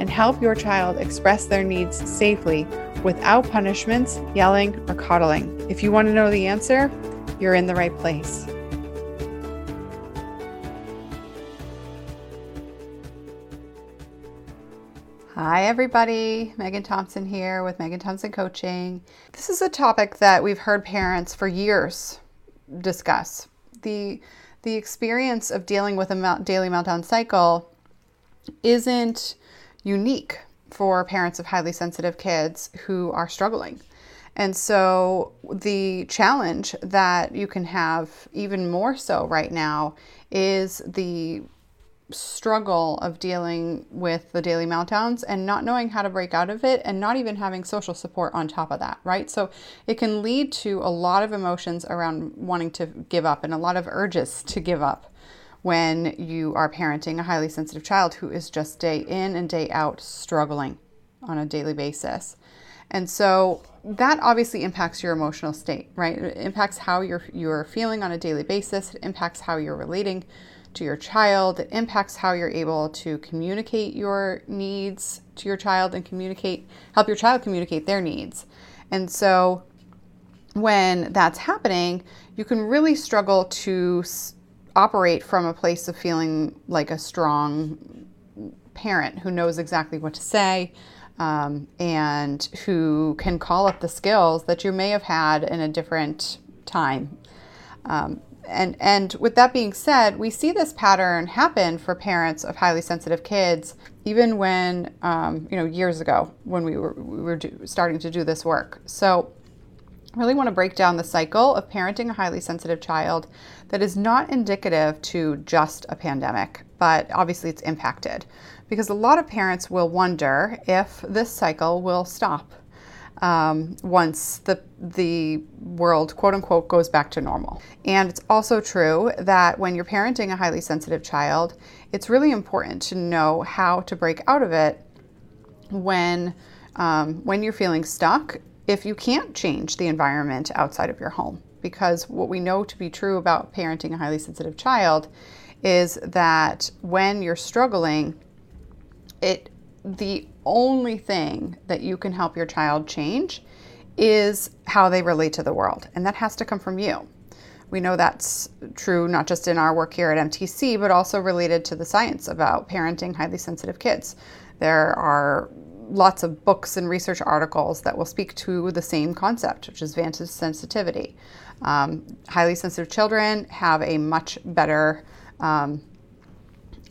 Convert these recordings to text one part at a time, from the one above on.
and help your child express their needs safely without punishments, yelling, or coddling. If you want to know the answer, you're in the right place. Hi, everybody. Megan Thompson here with Megan Thompson Coaching. This is a topic that we've heard parents for years discuss. The, the experience of dealing with a daily meltdown cycle isn't unique for parents of highly sensitive kids who are struggling. And so, the challenge that you can have, even more so right now, is the struggle of dealing with the daily meltdowns and not knowing how to break out of it and not even having social support on top of that, right? So, it can lead to a lot of emotions around wanting to give up and a lot of urges to give up when you are parenting a highly sensitive child who is just day in and day out struggling on a daily basis. And so that obviously impacts your emotional state, right? It impacts how you're you're feeling on a daily basis. It impacts how you're relating to your child. It impacts how you're able to communicate your needs to your child and communicate help your child communicate their needs. And so when that's happening, you can really struggle to operate from a place of feeling like a strong parent who knows exactly what to say um, and who can call up the skills that you may have had in a different time. Um, and, and with that being said, we see this pattern happen for parents of highly sensitive kids, even when, um, you know, years ago when we were, we were do, starting to do this work. So I really want to break down the cycle of parenting a highly sensitive child that is not indicative to just a pandemic, but obviously it's impacted. Because a lot of parents will wonder if this cycle will stop um, once the, the world, quote unquote, goes back to normal. And it's also true that when you're parenting a highly sensitive child, it's really important to know how to break out of it when, um, when you're feeling stuck if you can't change the environment outside of your home. Because what we know to be true about parenting a highly sensitive child is that when you're struggling, it the only thing that you can help your child change is how they relate to the world, and that has to come from you. We know that's true not just in our work here at MTC, but also related to the science about parenting highly sensitive kids. There are lots of books and research articles that will speak to the same concept, which is vantage sensitivity. Um, highly sensitive children have a much better um,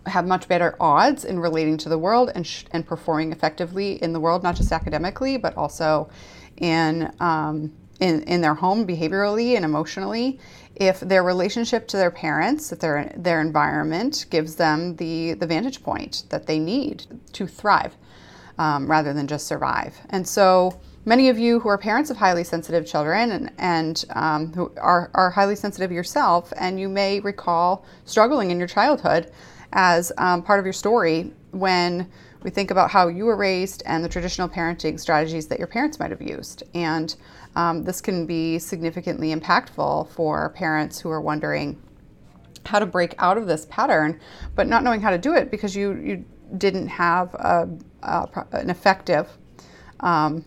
have much better odds in relating to the world and, sh- and performing effectively in the world, not just academically, but also in, um, in, in their home behaviorally and emotionally. If their relationship to their parents, if their, their environment gives them the, the vantage point that they need to thrive um, rather than just survive. And so, many of you who are parents of highly sensitive children and, and um, who are, are highly sensitive yourself, and you may recall struggling in your childhood as um, part of your story when we think about how you were raised and the traditional parenting strategies that your parents might have used. And um, this can be significantly impactful for parents who are wondering how to break out of this pattern, but not knowing how to do it because you, you didn't have a, a, an effective, um,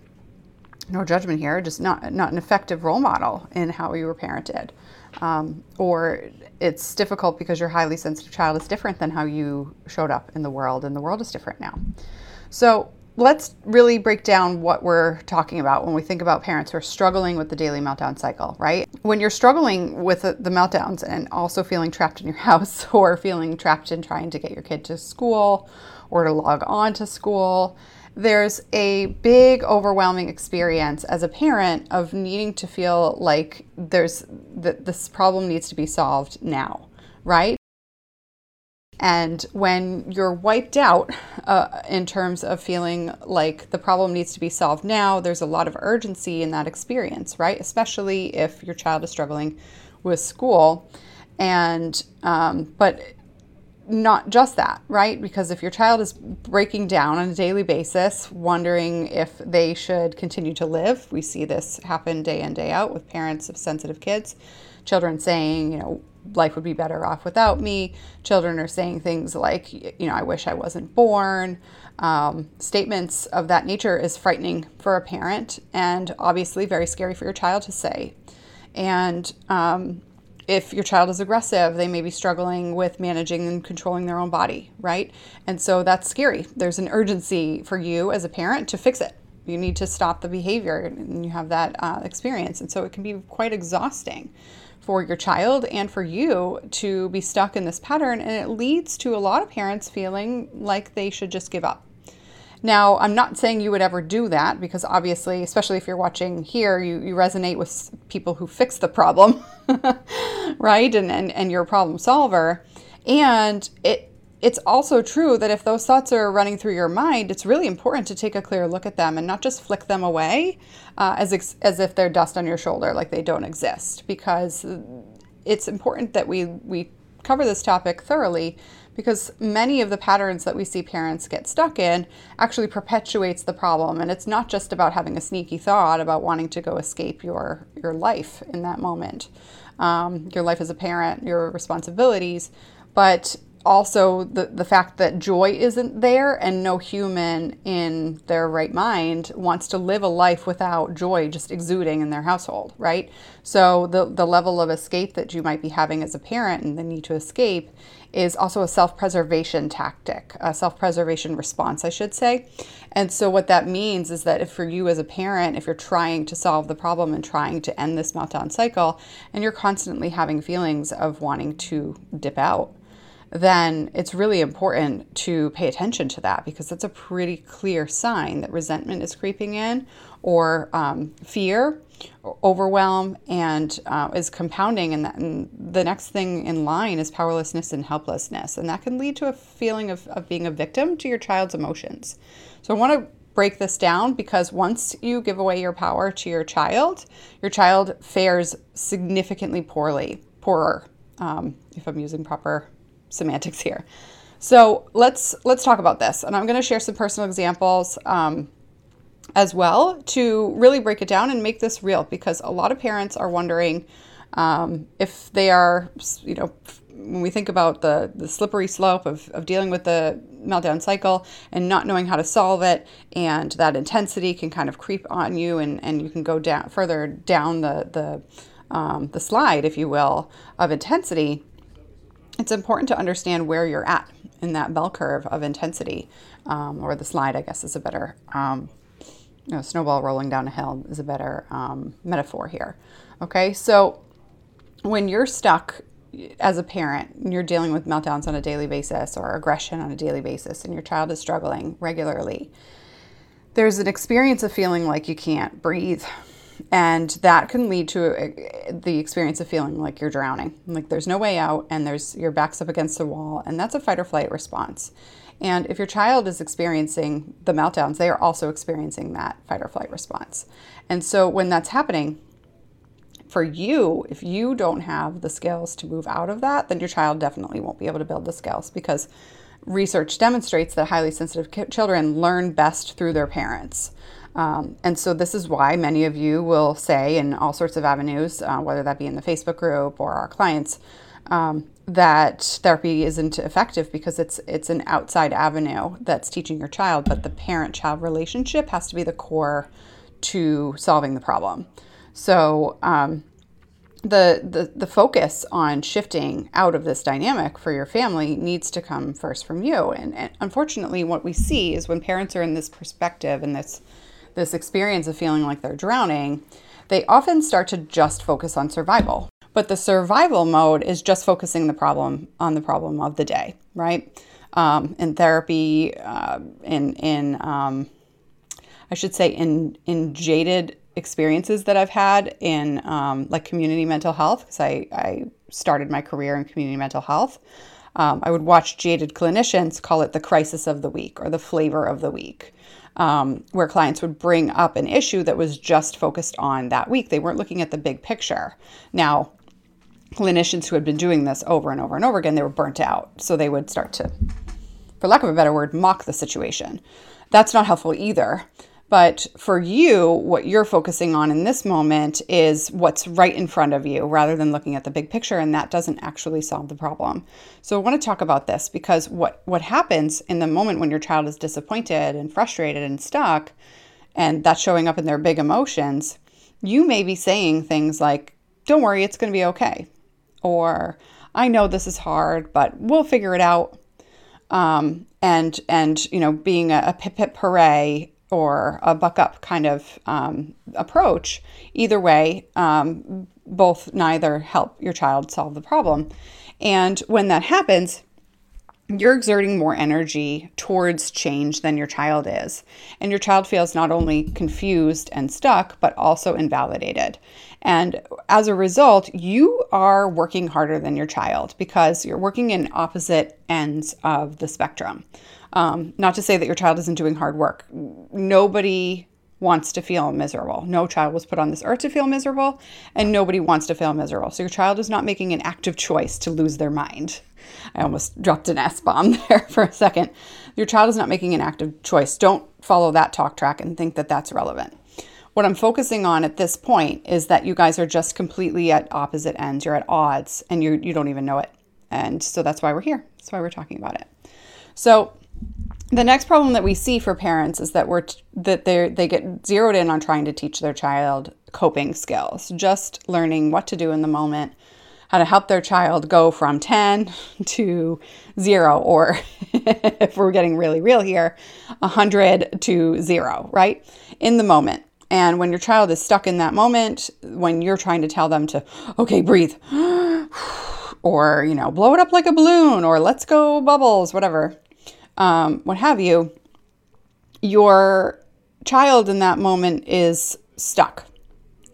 no judgment here, just not, not an effective role model in how you were parented. Um, or it's difficult because your highly sensitive child is different than how you showed up in the world, and the world is different now. So let's really break down what we're talking about when we think about parents who are struggling with the daily meltdown cycle, right? When you're struggling with the, the, meltdowns and also feeling trapped in your house or feeling trapped in trying to get your kid to school or to log on to school, there's a big overwhelming experience as a parent of needing to feel like there's that this problem needs to be solved now, right? And when you're wiped out uh, in terms of feeling like the problem needs to be solved now, there's a lot of urgency in that experience, right? Especially if your child is struggling with school. And, um, but not just that, right? Because if your child is breaking down on a daily basis, wondering if they should continue to live, we see this happen day in, day out with parents of sensitive kids. Children saying, you know, life would be better off without me. Children are saying things like, you know, I wish I wasn't born. Um, statements of that nature is frightening for a parent and obviously very scary for your child to say. And um, if your child is aggressive, they may be struggling with managing and controlling their own body, right? And so that's scary. There's an urgency for you as a parent to fix it. You need to stop the behavior, and you have that uh, experience. And so it can be quite exhausting for your child and for you to be stuck in this pattern. And it leads to a lot of parents feeling like they should just give up now, I'm not saying you would ever do that because obviously, especially if you're watching here, you, you resonate with people who fix the problem, right? And, and, and you're a problem solver. And it, it's also true that if those thoughts are running through your mind, it's really important to take a clear look at them and not just flick them away uh, as, ex- as if they're dust on your shoulder, like they don't exist, because it's important that we, we cover this topic thoroughly because many of the patterns that we see parents get stuck in actually perpetuates the problem. And it's not just about having a sneaky thought about wanting to go escape your your life in that moment. Um, your life as a parent your responsibilities but also the, the fact that joy isn't there and no human in their right mind wants to live a life without joy just exuding in their household right? So the, the level of escape that you might be having as a parent and the need to escape is also a self-preservation tactic a self-preservation response i should say. And so what that means is that if for you as a parent if you're trying to solve the problem and trying to end this meltdown cycle and you're constantly having feelings of wanting to dip out then it's really important to pay attention to that because that's a pretty clear sign that resentment is creeping in or um, fear or overwhelm and uh, is compounding. And, that, and the next thing in line is powerlessness and helplessness. And that can lead to a feeling of, of being a victim to your child's emotions. So i want to break this down because once you give away your power to your child your child fares significantly poorly poorer um, if i'm using proper semantics here. So let's let's talk about this, and I'm going to share some personal examples um, as well to really break it down and make this real because a lot of parents are wondering um, if they are, you know, when we think about the, the slippery slope of, of dealing with the meltdown cycle and not knowing how to solve it, and that intensity can kind of creep on you, and, and you can go down further down the the um, the slide, if you will, of intensity it's important to understand where you're at in that bell curve of intensity, um, or the slide, I guess, is a better, um, you know, snowball rolling down a hill is a better um, metaphor here. Okay, so when you're stuck as a parent, and you're dealing with meltdowns on a daily basis or aggression on a daily basis, and your child is struggling regularly, there's an experience of feeling like you can't breathe and that can lead to uh, the experience of feeling like you're drowning. Like there's no way out and there's your back's up against the wall and that's a fight or flight response. And if your child is experiencing the meltdowns they are also experiencing that fight or flight response. And so when that's happening for you if you don't have the skills to move out of that then your child definitely won't be able to build the skills because research demonstrates that highly sensitive children learn best through their parents um, and so this is why many of you will say in all sorts of avenues, uh, whether that be in the Facebook group or our clients, um, that therapy isn't effective because it's it's an outside avenue that's teaching your child, but the parent-child relationship has to be the core to solving the problem. So um, the, the the focus on shifting out of this dynamic for your family needs to come first from you. And, and unfortunately, what we see is when parents are in this perspective and this this experience of feeling like they're drowning, they often start to just focus on survival. But the survival mode is just focusing the problem on the problem of the day, right? Um, in therapy, uh, in in um, I should say in in jaded experiences that I've had in um, like community mental health, because I, I started my career in community mental health. Um, I would watch jaded clinicians call it the crisis of the week or the flavor of the week, um, where clients would bring up an issue that was just focused on that week. They weren't looking at the big picture. Now, clinicians who had been doing this over and over and over again, they were burnt out. So they would start to, for lack of a better word, mock the situation. That's not helpful either. But for you, what you're focusing on in this moment is what's right in front of you rather than looking at the big picture, and that doesn't actually solve the problem. So I want to talk about this because what, what happens in the moment when your child is disappointed and frustrated and stuck, and that's showing up in their big emotions, you may be saying things like, Don't worry, it's going to be okay. Or, I know this is hard, but we'll figure it out. Um, and and you know being a, a pip hooray or a buck up kind of um, approach. Either way, um, both neither help your child solve the problem. And when that happens, you're exerting more energy towards change than your child is. And your child feels not only confused and stuck, but also invalidated. And as a result, you are working harder than your child because you're working in opposite ends of the spectrum. Um, not to say that your child isn't doing hard work. Nobody wants to feel miserable. No child was put on this earth to feel miserable, and nobody wants to feel miserable. So your child is not making an active choice to lose their mind. I almost dropped an S bomb there for a second. Your child is not making an active choice. Don't follow that talk track and think that that's relevant. What I'm focusing on at this point is that you guys are just completely at opposite ends. You're at odds and you you don't even know it. And so that's why we're here. That's why we're talking about it. So the next problem that we see for parents is that we're t- that they they get zeroed in on trying to teach their child coping skills, just learning what to do in the moment, how to help their child go from 10 to 0 or if we're getting really real here, 100 to 0, right? In the moment. And when your child is stuck in that moment, when you're trying to tell them to, okay, breathe, or, you know, blow it up like a balloon, or let's go bubbles, whatever, um, what have you, your child in that moment is stuck.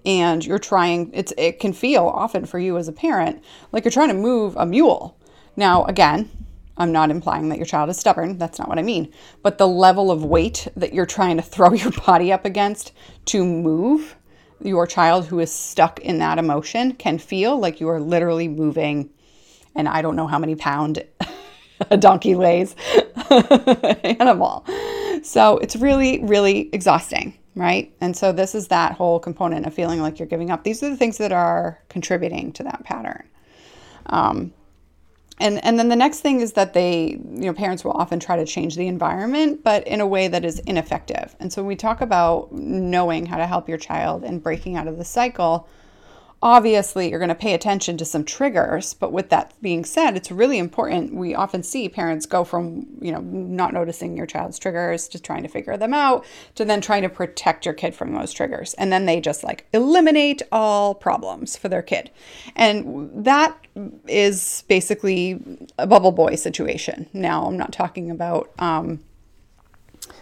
And you're trying it's it can feel often for you as a parent like you're trying to move a mule. Now again i'm not implying that your child is stubborn that's not what i mean but the level of weight that you're trying to throw your body up against to move your child who is stuck in that emotion can feel like you are literally moving and i don't know how many pound a donkey weighs animal. So it's really, really exhausting, right? And so this is that whole component of feeling like you're giving up. These are the things that are contributing to that pattern. Um, and and then the next thing is that they you know parents will often try to change the environment but in a way that is ineffective. And so when we talk about knowing how to help your child and breaking out of the cycle Obviously, you're going to pay attention to some triggers, but with that being said, it's really important. We often see parents go from, you know, not noticing your child's triggers to trying to figure them out to then trying to protect your kid from those triggers. And then they just like eliminate all problems for their kid. And that is basically a bubble boy situation. Now, I'm not talking about um,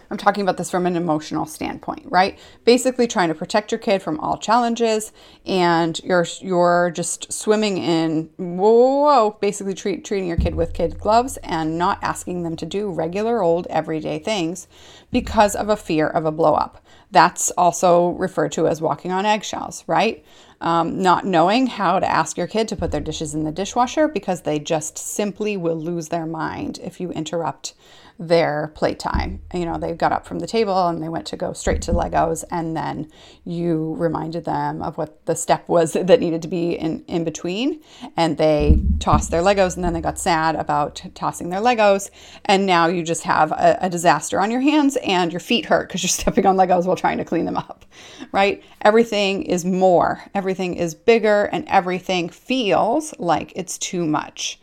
I'm talking about this from an emotional standpoint, right? Basically trying to protect your kid from all challenges and you're you're just swimming in whoa, whoa basically treat, treating your kid with kid gloves and not asking them to do regular old everyday things because of a fear of a blow up. That's also referred to as walking on eggshells, right? Um, not knowing how to ask your kid to put their dishes in the dishwasher because they just simply will lose their mind if you interrupt their playtime. You know, they got up from the table and they went to go straight to Legos, and then you reminded them of what the step was that needed to be in, in between, and they tossed their Legos, and then they got sad about tossing their Legos, and now you just have a, a disaster on your hands, and your feet hurt because you're stepping on Legos while trying to clean them up, right? Everything is more, everything is bigger, and everything feels like it's too much.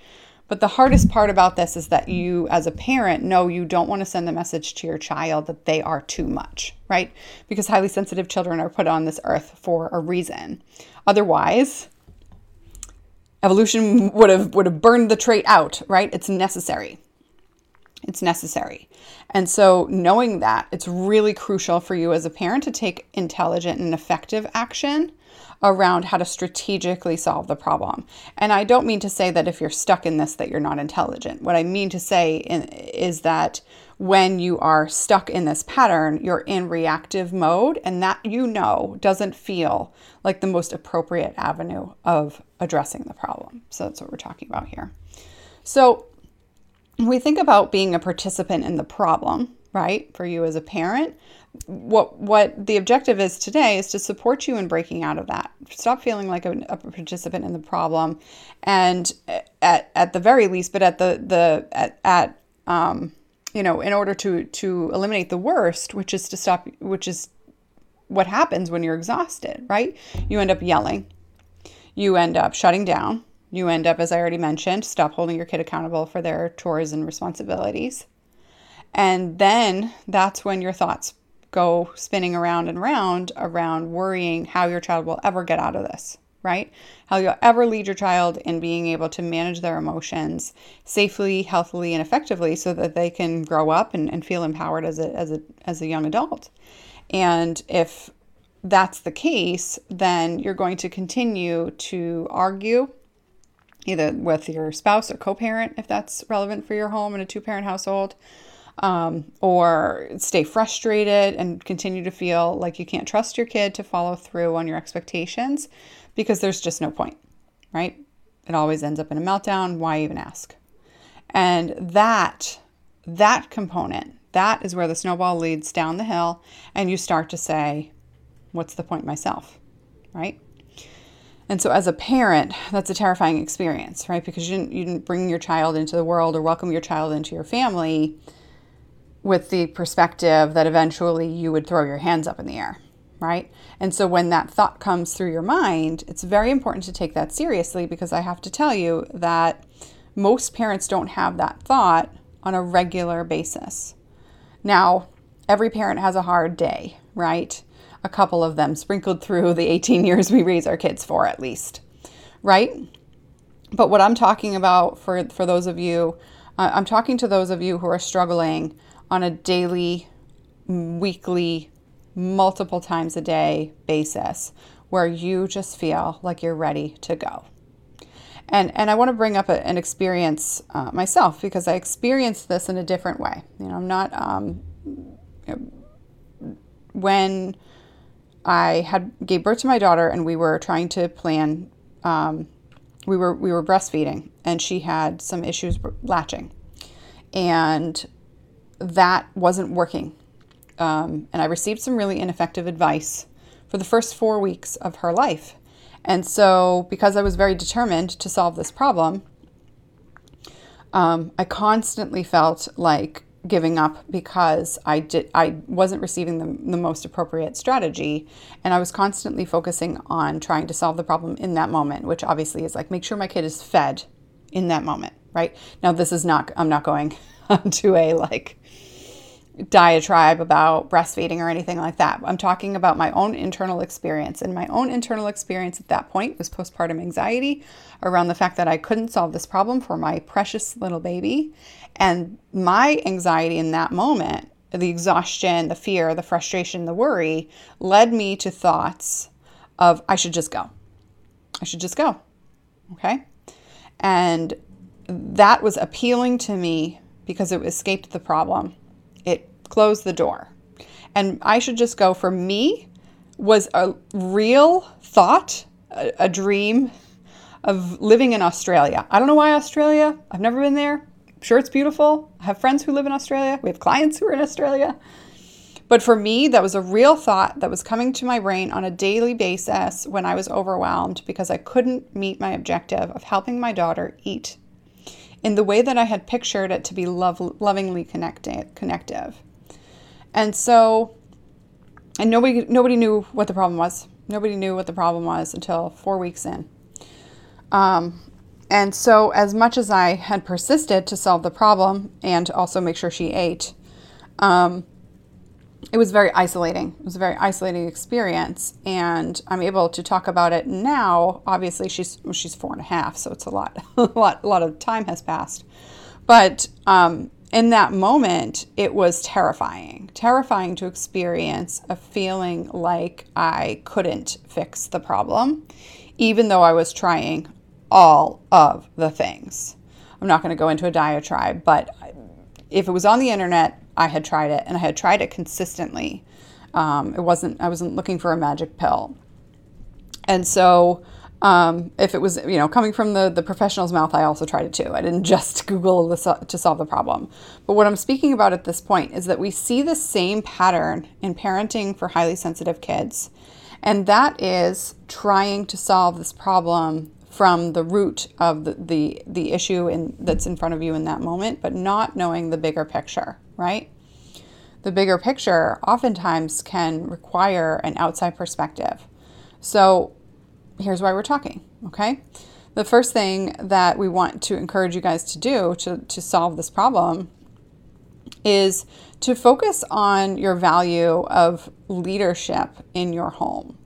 But the hardest part about this is that you, as a parent, know you don't want to send the message to your child that they are too much, right? Because highly sensitive children are put on this earth for a reason. Otherwise, evolution would have would have burned the trait out, right? It's necessary. It's necessary. And so, knowing that, it's really crucial for you as a parent to take intelligent and effective action around how to strategically solve the problem. And I don't mean to say that if you're stuck in this that you're not intelligent. What I mean to say in, is that when you are stuck in this pattern, you're in reactive mode and that you know doesn't feel like the most appropriate avenue of addressing the problem. So that's what we're talking about here. So we think about being a participant in the problem, right? For you as a parent, what what the objective is today is to support you in breaking out of that. Stop feeling like a, a, participant in the problem, and at, at the very least, but at the the at, at um, you know, in order to to eliminate the worst, which is to stop, which is what happens when you're exhausted, right? You end up yelling, you end up shutting down, you end up, as I already mentioned, stop holding your kid accountable for their chores and responsibilities. And then that's when your thoughts go spinning around and around around worrying how your child will ever get out of this, right? How you'll ever lead your child in being able to manage their emotions safely, healthily, and effectively so that they can grow up and, and feel empowered as a, as, a, as a young adult. And if that's the case, then you're going to continue to argue either with your spouse or co parent, if that's relevant for your home in a two parent household, um, or stay frustrated and continue to feel like you can't trust your kid to follow through on your expectations because there's just no point, right? It always ends up in a meltdown. Why even ask? And that, that component, that is where the snowball leads down the hill, and you start to say, What's the point myself? Right? And so, as a parent, that's a terrifying experience, right? Because you didn't, you didn't bring your child into the world or welcome your child into your family with the perspective that eventually you would throw your hands up in the air, right? And so, when that thought comes through your mind, it's very important to take that seriously because I have to tell you that most parents don't have that thought on a regular basis. Now, every parent has a hard day, right? a couple of them sprinkled through the 18 years we raise our kids for, at least, right? But what I'm talking about for, for those of you, uh, I'm talking to those of you who are struggling on a daily, weekly, multiple times a day basis where you just feel like you're ready to go. And, and I want to bring up a, an experience uh, myself because I experienced this in a different way. You know, I'm not, um, when I had gave birth to my daughter, and we were trying to plan. Um, we were we were breastfeeding, and she had some issues latching, and that wasn't working. Um, and I received some really ineffective advice for the first four weeks of her life. And so, because I was very determined to solve this problem, um, I constantly felt like giving up because I did I wasn't receiving the, the most appropriate strategy and I was constantly focusing on trying to solve the problem in that moment which obviously is like make sure my kid is fed in that moment right now this is not I'm not going to a like diatribe about breastfeeding or anything like that. I'm talking about my own internal experience. And my own internal experience at that point was postpartum anxiety around the fact that I couldn't solve this problem for my precious little baby. And my anxiety in that moment, the exhaustion, the fear, the frustration, the worry, led me to thoughts of I should just go. I should just go. Okay. And that was appealing to me because it escaped the problem it closed the door. And I should just go for me was a real thought, a, a dream of living in Australia. I don't know why Australia. I've never been there. I'm sure it's beautiful. I have friends who live in Australia. We have clients who are in Australia. But for me, that was a real thought that was coming to my brain on a daily basis when I was overwhelmed because I couldn't meet my objective of helping my daughter eat in the way that I had pictured it to be love, lovingly connected, connective. And so, and nobody nobody knew what the problem was. Nobody knew what the problem was until four weeks in. Um, and so, as much as I had persisted to solve the problem and also make sure she ate, um, it was very isolating. It was a very isolating experience, and I'm able to talk about it now. Obviously, she's she's four and a half, so it's a lot, a lot, a lot of time has passed. But um, in that moment, it was terrifying. Terrifying to experience a feeling like I couldn't fix the problem, even though I was trying all of the things. I'm not going to go into a diatribe, but if it was on the internet, I had tried it and I had tried it consistently. Um, it wasn't, I wasn't looking for a magic pill. And so, um, if it was, you know, coming from the, the professional's mouth, I also tried it too. I didn't just Google this to solve the problem. But what I'm speaking about at this point is that we see the same pattern in parenting for highly sensitive kids. And that is trying to solve this problem from the root of the, the, the issue in, that's in front of you in that moment, but not knowing the bigger picture, right? The bigger picture oftentimes can require an outside perspective. So here's why we're talking, okay? The first thing that we want to encourage you guys to do to, to solve this problem is to focus on your value of leadership in your home.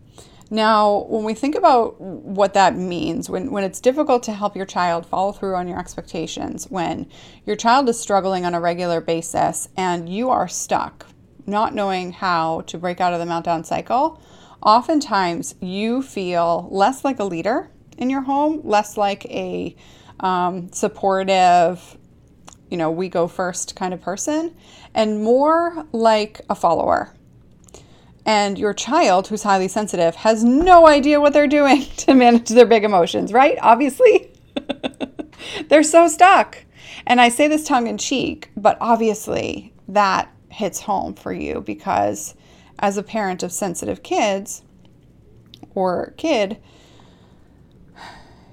Now, when we think about what that means, when, when it's difficult to help your child follow through on your expectations, when your child is struggling on a regular basis and you are stuck, not knowing how to break out of the meltdown cycle, oftentimes you feel less like a leader in your home, less like a um, supportive, you know, we go first kind of person, and more like a follower. And your child, who's highly sensitive, has no idea what they're doing to manage their big emotions, right? Obviously, they're so stuck. And I say this tongue in cheek, but obviously that hits home for you because as a parent of sensitive kids or kid,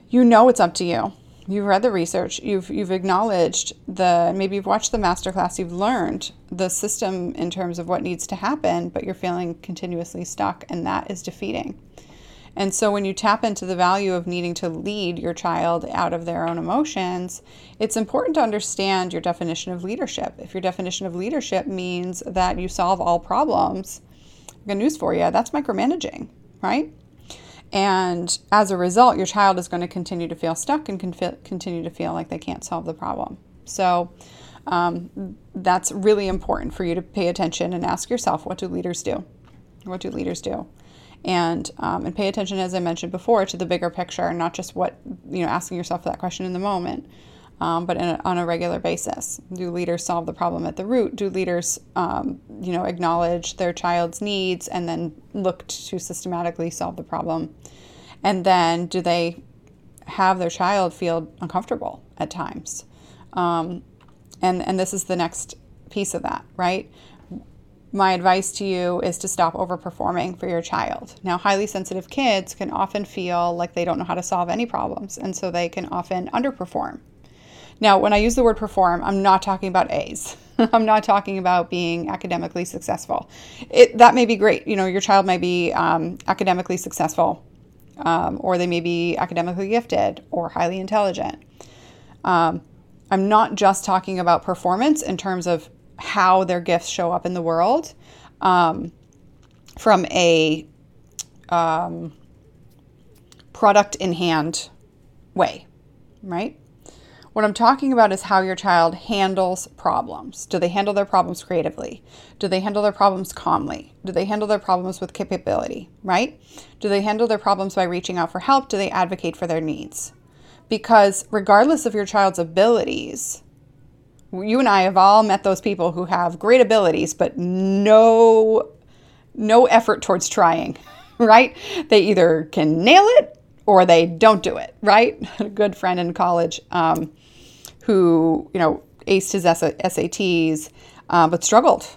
you know it's up to you. You've read the research, you've you've acknowledged the maybe you've watched the masterclass, you've learned the system in terms of what needs to happen, but you're feeling continuously stuck and that is defeating. And so when you tap into the value of needing to lead your child out of their own emotions, it's important to understand your definition of leadership. If your definition of leadership means that you solve all problems, good news for you, that's micromanaging, right? And as a result, your child is going to continue to feel stuck and continue to feel like they can't solve the problem. So um, that's really important for you to pay attention and ask yourself, what do leaders do? What do leaders do? And um, and pay attention, as I mentioned before, to the bigger picture, and not just what you know, asking yourself that question in the moment um, but a, on a regular basis. Do leaders solve the problem at the root? Do leaders, um, you know, acknowledge their child's needs and then look to systematically solve the problem? And then do they have their child feel uncomfortable at times? Um, and and this is the next piece of that, right? my advice to you is to stop overperforming for your child. Now, highly sensitive kids can often feel like they don't know how to solve any problems, and so they can often underperform. Now, when I use the word perform, I'm not talking about A's. I'm not talking about being academically successful. It, that may be great. You know, your child may be um, academically successful, um, or they may be academically gifted or highly intelligent. Um, I'm not just talking about performance in terms of how their gifts show up in the world um, from a um, product in hand way, right? What I'm talking about is how your child handles problems. Do they handle their problems creatively? Do they handle their problems calmly? Do they handle their problems with capability, right? Do they handle their problems by reaching out for help? Do they advocate for their needs? Because regardless of your child's abilities, you and I have all met those people who have great abilities but no no effort towards trying, right? They either can nail it or they don't do it, right? A good friend in college um, who, you know, aced his SATs, uh, but struggled,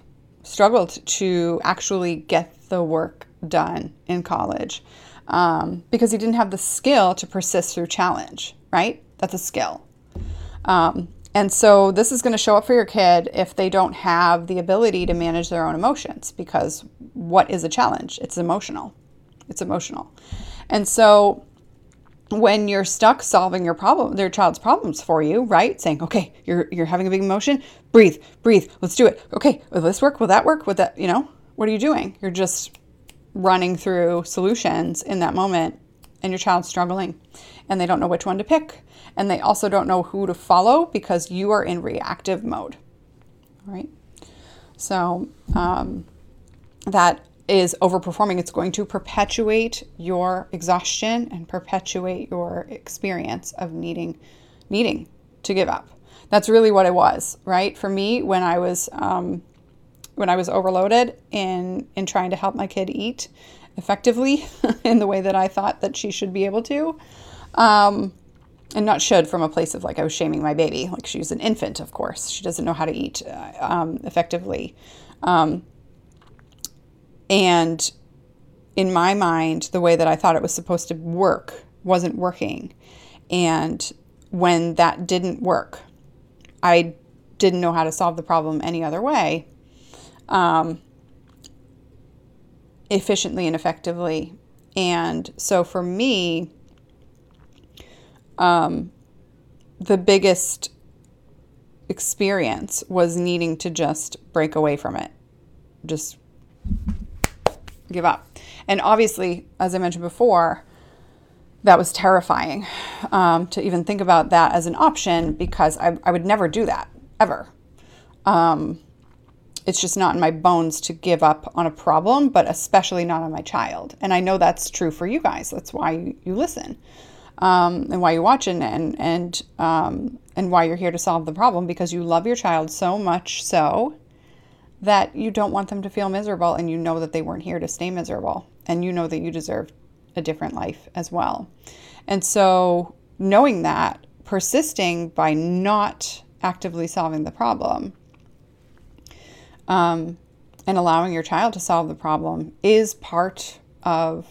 struggled to actually get the work done in college um, because he didn't have the skill to persist through challenge, right? That's a skill. Um, and so this is going to show up for your kid if they don't have the ability to manage their own emotions because what is a challenge? It's emotional. It's emotional. And so when you're stuck solving your problem, their child's problems for you, right? Saying, okay, you're you're having a big emotion, breathe, breathe, let's do it. Okay, will this work? Will that work? Will that, you know, what are you doing? You're just running through solutions in that moment and your child's struggling and they don't know which one to pick. And they also don't know who to follow because you are in reactive mode. right? So um, that is overperforming. It's going to perpetuate your exhaustion and perpetuate your experience of needing needing to give up. That's really what it was, right? For me, when I was um, when I was overloaded in in trying to help my kid eat effectively in the way that I thought that she should be able to. Um, and not should from a place of like I was shaming my baby. Like she's an infant, of course. She doesn't know how to eat uh, um, effectively. Um, and in my mind, the way that I thought it was supposed to work wasn't working. And when that didn't work, I didn't know how to solve the problem any other way, um, efficiently and effectively. And so for me, um, the biggest experience was needing to just break away from it, just give up. And obviously, as I mentioned before, that was terrifying um, to even think about that as an option because I, I would never do that ever. Um, it's just not in my bones to give up on a problem, but especially not on my child. And I know that's true for you guys. That's why you, listen um, and why you're watching and and, um, and why you're here to solve the problem because you love your child so much so that you don't want them to feel miserable and you know that they weren't here to stay miserable and you know that you deserve a different life as well. And so, knowing that, persisting by not actively solving the problem um, and allowing your child to solve the problem is part of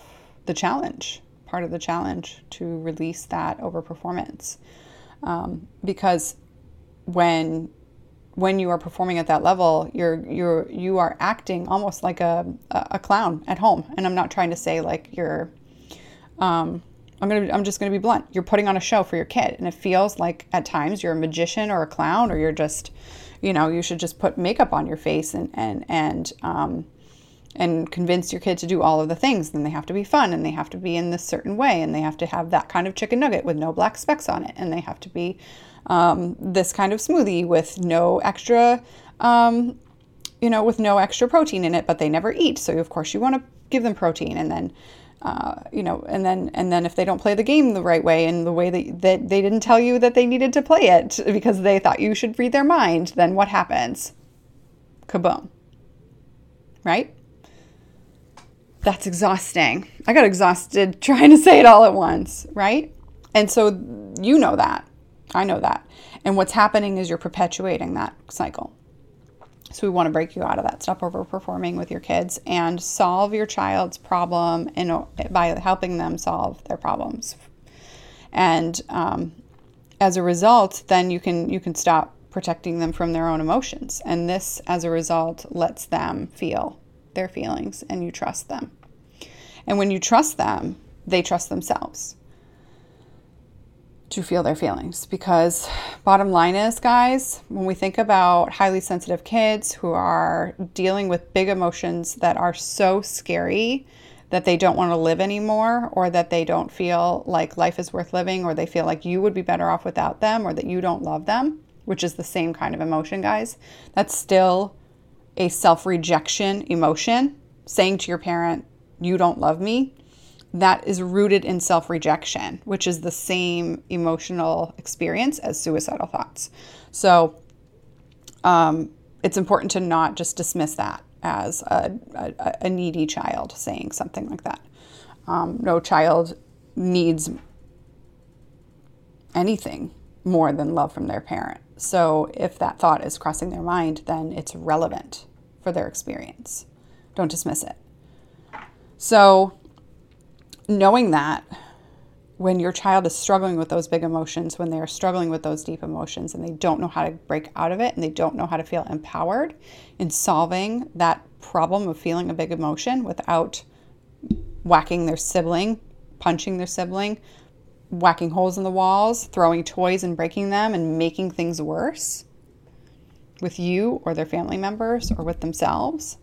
the challenge, part of the challenge to release that overperformance. Um, because when when you are performing at that level, you're you're you are acting almost like a a clown at home. And I'm not trying to say like you're um, I'm gonna I'm just gonna be blunt. You're putting on a show for your kid, and it feels like at times you're a magician or a clown, or you're just, you know, you should just put makeup on your face and and and um, and convince your kid to do all of the things. Then they have to be fun, and they have to be in this certain way, and they have to have that kind of chicken nugget with no black specks on it, and they have to be um, this kind of smoothie with no extra, um, you know, with no extra protein in it, but they never eat. So of course you want to give them protein, and then. Uh, you know, and then and then if they don't play the game the right way and the way that, that they didn't tell you that they needed to play it because they thought you should read their mind, then what happens? Kaboom. Right? That's exhausting. I got exhausted trying to say it all at once, right? And so you know that. I know that. And what's happening is you're perpetuating that cycle. So we want to break you out of that. Stop overperforming with your kids and solve your child's problem in, by helping them solve their problems. And um, as a result, then you can you can stop protecting them from their own emotions. And this, as a result, lets them feel their feelings, and you trust them. And when you trust them, they trust themselves to feel their feelings. Because bottom line is guys when we think about highly sensitive kids who are dealing with big emotions that are so scary that they don't want to live anymore or that they don't feel like life is worth living or they feel like you would be better off without them or that you don't love them which is the same kind of emotion guys that's still a self-rejection emotion saying to your parent you don't love me that is rooted in self rejection, which is the same emotional experience as suicidal thoughts. So um, it's important to not just dismiss that as a, a, a needy child saying something like that. Um, no child needs anything more than love from their parent. So if that thought is crossing their mind, then it's relevant for their experience. Don't dismiss it. So knowing that when your child is struggling with those big emotions, when they are struggling with those deep emotions and they don't know how to break out of it and they don't know how to feel empowered in solving that problem of feeling a big emotion without whacking their sibling, punching their sibling, whacking holes in the walls, throwing toys and breaking them and making things worse with you or their family members or with themselves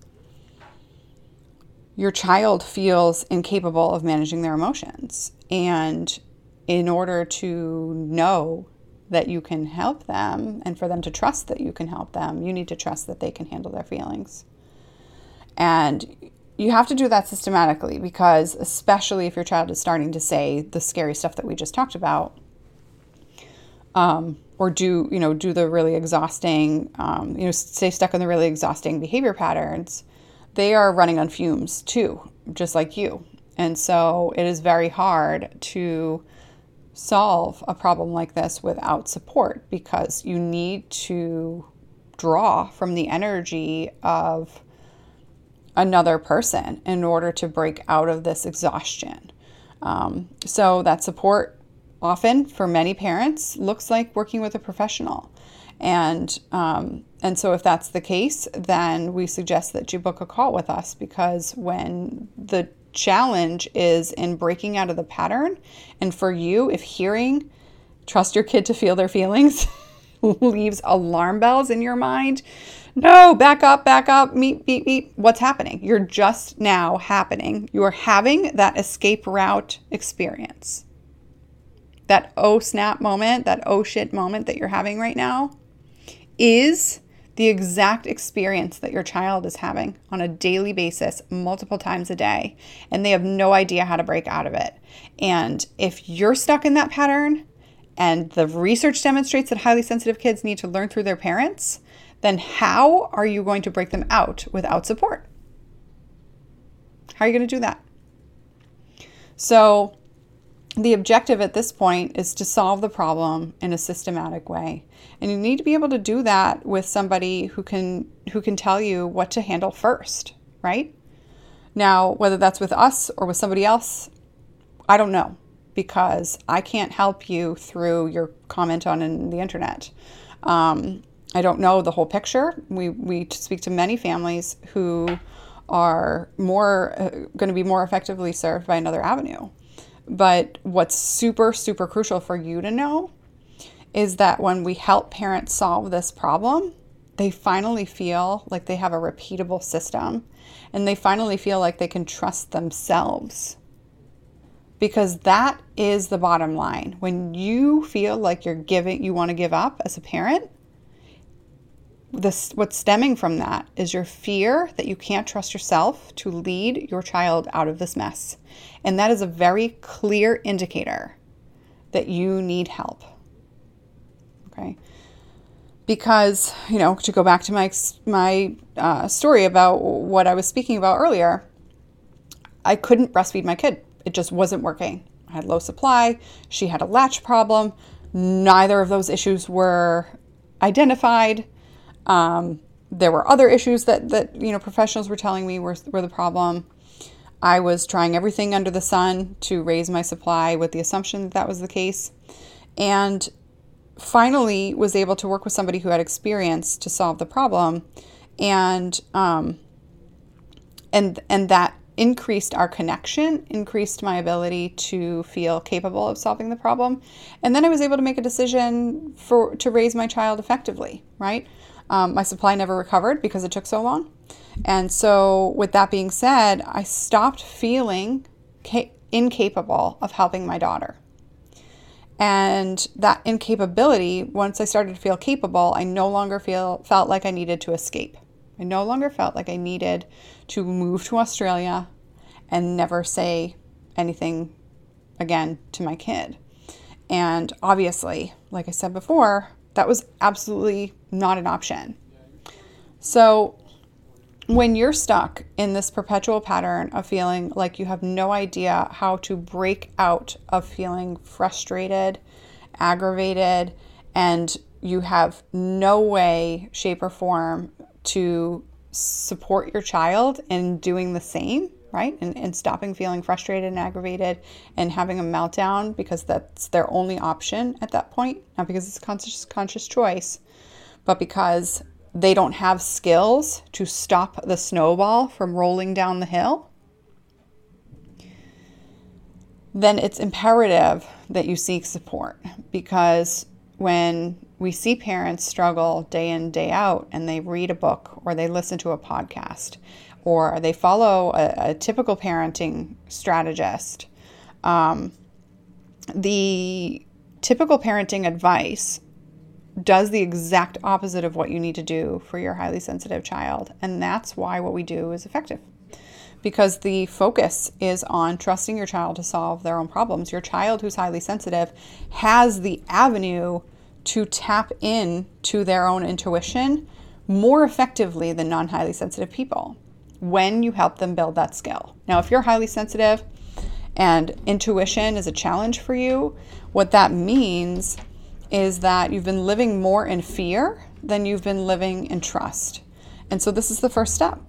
your child feels incapable of managing their emotions. And in order to know that you can help them and for them to trust that you can help them, you need to trust that they can handle their feelings. And you have to do that systematically because, especially if your child is starting to say the scary stuff that we just talked about, um, or do you know do the really exhausting, um, you know, stay stuck in the really exhausting behavior patterns, they are running on fumes too, just like you. And so it is very hard to solve a problem like this without support because you need to draw from the energy of another person in order to break out of this exhaustion. Um, so, that support often for many parents looks like working with a professional. And um, and so if that's the case, then we suggest that you book a call with us because when the challenge is in breaking out of the pattern. And for you, if hearing trust your kid to feel their feelings leaves alarm bells in your mind, no, back up, back up, meet, meet, meet. What's happening? You're just now happening. You are having that escape route experience. That oh snap moment, that oh shit moment that you're having right now is the exact experience that your child is having on a daily basis, multiple times a day, and they have no idea how to break out of it. And if you're stuck in that pattern, and the research demonstrates that highly sensitive kids need to learn through their parents, then how are you going to break them out without support? How are you going to do that? So, the objective at this point is to solve the problem in a systematic way. And you need to be able to do that with somebody who can who can tell you what to handle first right? Now whether that's with us or with somebody else i don't know because i can't help you through your comment on the internet. Um, i don't know the whole picture. We, we speak to many families who are more uh, going to be more effectively served by another avenue but what's super, super crucial for you to know is that when we help parents solve this problem, they finally feel like they have a repeatable system and they finally feel like they can trust themselves. Because that is the bottom line. When you feel like you're giving, you want to give up as a parent, this what's stemming from that is your fear that you can't trust yourself to lead your child out of this mess. And that is a very clear indicator that you need help. Okay? Because, you know, to go back to my my uh, story about what I was speaking about earlier, I couldn't breastfeed my kid. It just wasn't working. I had low supply. She had a latch problem. Neither of those issues were identified. Um, there were other issues that, that you know professionals were telling me were, were the problem. I was trying everything under the sun to raise my supply with the assumption that that was the case. And finally was able to work with somebody who had experience to solve the problem. And, um, and, and that increased our connection, increased my ability to feel capable of solving the problem. And then I was able to make a decision for to raise my child effectively, right? Um, my supply never recovered because it took so long. And so, with that being said, I stopped feeling ca- incapable of helping my daughter. And that incapability, once I started to feel capable, I no longer feel felt like I needed to escape. I no longer felt like I needed to move to Australia and never say anything again to my kid. And obviously, like I said before, that was absolutely not an option. So, when you're stuck in this perpetual pattern of feeling like you have no idea how to break out of feeling frustrated, aggravated, and you have no way, shape, or form to support your child in doing the same, right? And, and stopping feeling frustrated and aggravated and having a meltdown because that's their only option at that point, not because it's a conscious, conscious choice, but because they don't have skills to stop the snowball from rolling down the hill, then it's imperative that you seek support because when we see parents struggle day in, day out, and they read a book or they listen to a podcast or they follow a, a typical parenting strategist, um, the typical parenting advice does the exact opposite of what you need to do for your highly sensitive child. And that's why what we do is effective. Because the focus is on trusting your child to solve their own problems. Your child who's highly sensitive has the avenue to tap in to their own intuition more effectively than non highly sensitive people when you help them build that skill. Now, if you're highly sensitive and intuition is a challenge for you, what that means is that you've been living more in fear than you've been living in trust. And so this is the first step.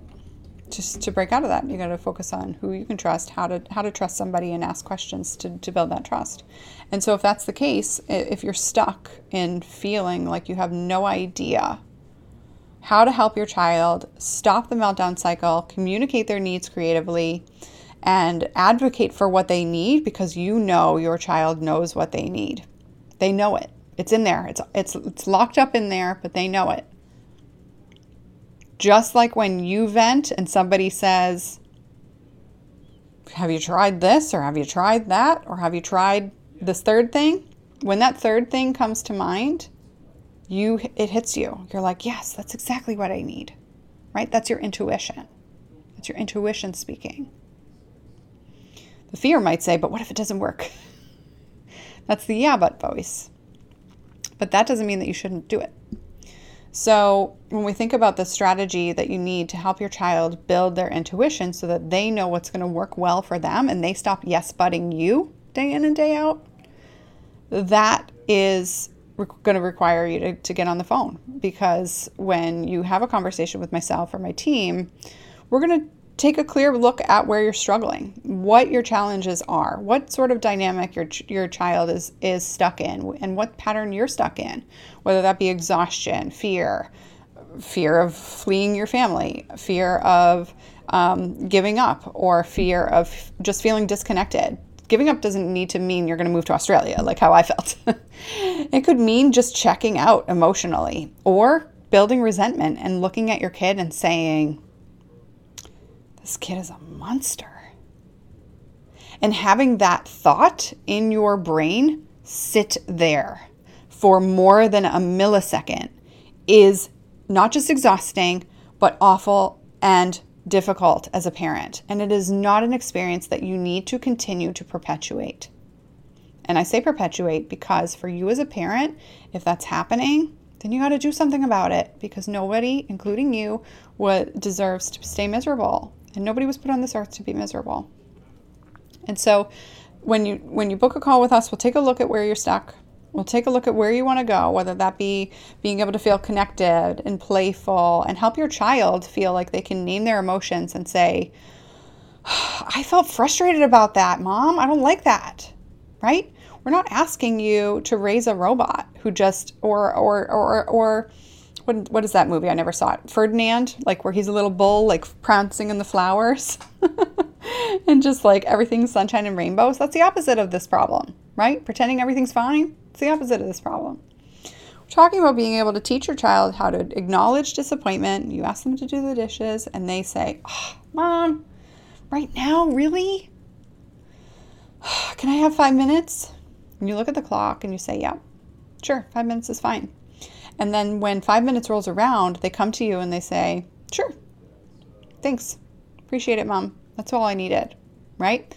Just to break out of that, you got to focus on who you can trust, how to how to trust somebody, and ask questions to, to build that trust. And so, if that's the case, if you're stuck in feeling like you have no idea how to help your child stop the meltdown cycle, communicate their needs creatively, and advocate for what they need because you know your child knows what they need. They know it. It's in there. It's it's it's locked up in there, but they know it. Just like when you vent and somebody says, "Have you tried this or have you tried that or have you tried this third thing?" When that third thing comes to mind, you it hits you. You're like, "Yes, that's exactly what I need." Right? That's your intuition. That's your intuition speaking. The fear might say, "But what if it doesn't work?" That's the yeah but voice. But that doesn't mean that you shouldn't do it. So, when we think about the strategy that you need to help your child build their intuition so that they know what's going to work well for them and they stop yes butting you day in and day out, that is going to require you to, to get on the phone because when you have a conversation with myself or my team, we're going to take a clear look at where you're struggling, what your challenges are, what sort of dynamic your your child is is stuck in, and what pattern you're stuck in, whether that be exhaustion, fear, fear of fleeing your family, fear of um, giving up, or fear of just feeling disconnected. Giving up doesn't need to mean you're going to move to Australia, like how I felt. it could mean just checking out emotionally or building resentment and looking at your kid and saying, this kid is a monster. And having that thought in your brain sit there for more than a millisecond is not just exhausting, but awful and difficult as a parent. And it is not an experience that you need to continue to perpetuate. And I say perpetuate because for you as a parent, if that's happening, then you got to do something about it because nobody, including you, what deserves to stay miserable and nobody was put on this earth to be miserable. And so when you when you book a call with us, we'll take a look at where you're stuck. We'll take a look at where you want to go, whether that be being able to feel connected and playful and help your child feel like they can name their emotions and say, I felt frustrated about that, mom. I don't like that. Right? We're not asking you to raise a robot who just or or or or what, what is that movie? I never saw it. Ferdinand, like where he's a little bull, like prancing in the flowers, and just like everything's sunshine and rainbows. That's the opposite of this problem, right? Pretending everything's fine. It's the opposite of this problem. We're talking about being able to teach your child how to acknowledge disappointment. You ask them to do the dishes, and they say, oh, "Mom, right now, really? Can I have five minutes?" And you look at the clock and you say, "Yeah, sure, five minutes is fine." And then when five minutes rolls around, they come to you and they say, Sure, thanks. Appreciate it, mom. That's all I needed, right?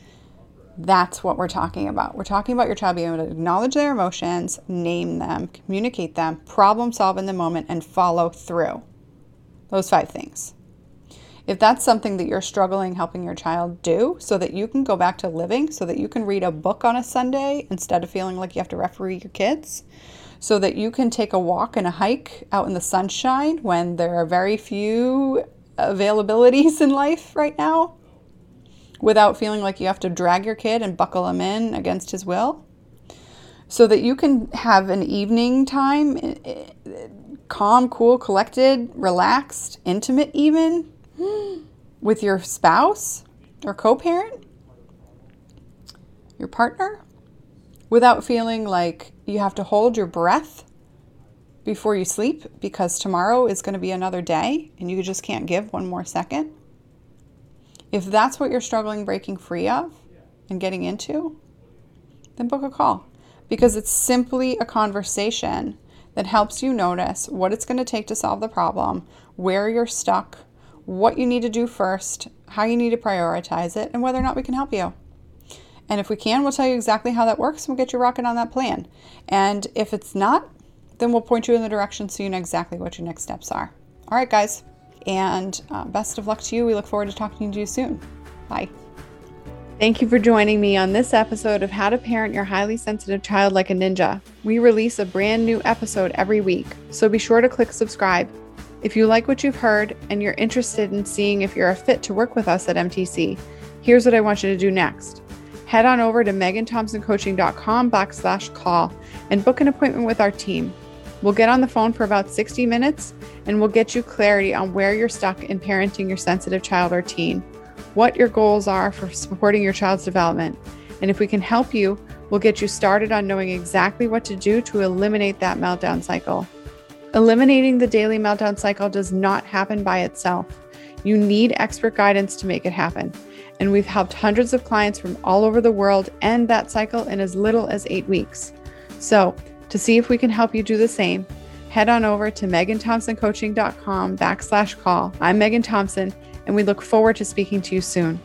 That's what we're talking about. We're talking about your child being able to acknowledge their emotions, name them, communicate them, problem solve in the moment, and follow through. Those five things. If that's something that you're struggling helping your child do so that you can go back to living, so that you can read a book on a Sunday instead of feeling like you have to referee your kids, so that you can take a walk and a hike out in the sunshine when there are very few availabilities in life right now without feeling like you have to drag your kid and buckle him in against his will. So that you can have an evening time, calm, cool, collected, relaxed, intimate, even with your spouse or co parent, your partner without feeling like you have to hold your breath before you sleep because tomorrow is going to be another day and you just can't give one more second. If that's what you're struggling breaking free of and getting into, then book a call. because it's simply a conversation that helps you notice what it's going to take to solve the problem, where you're stuck, what you need to do first, how you need to prioritize it, and whether or not we can help you. And if we can, we'll tell you exactly how that works and we'll get you rocking on that plan. And if it's not, then we'll point you in the direction so you know exactly what your next steps are. All right, guys. And uh, best of luck to you. We look forward to talking to you soon. Bye. Thank you for joining me on this episode of How to Parent Your Highly Sensitive Child Like a Ninja. We release a brand new episode every week, so be sure to click subscribe. If you like what you've heard and you're interested in seeing if you're a fit to work with us at MTC, here's what I want you to do next. Head on over to meganthompsoncoaching.com backslash call and book an appointment with our team. We'll get on the phone for about 60 minutes and we'll get you clarity on where you're stuck in parenting your sensitive child or teen what your goals are for supporting your child's development. And if we can help you, we'll get you started on knowing exactly what to do to eliminate that meltdown cycle. Eliminating the daily meltdown cycle does not happen by itself. You need expert guidance to make it happen. And we've helped hundreds of clients from all over the world end that cycle in as little as eight weeks. So, to see if we can help you do the same, head on over to meganthompsoncoaching.com backslash call. I'm Megan Thompson and we look forward to speaking to you soon.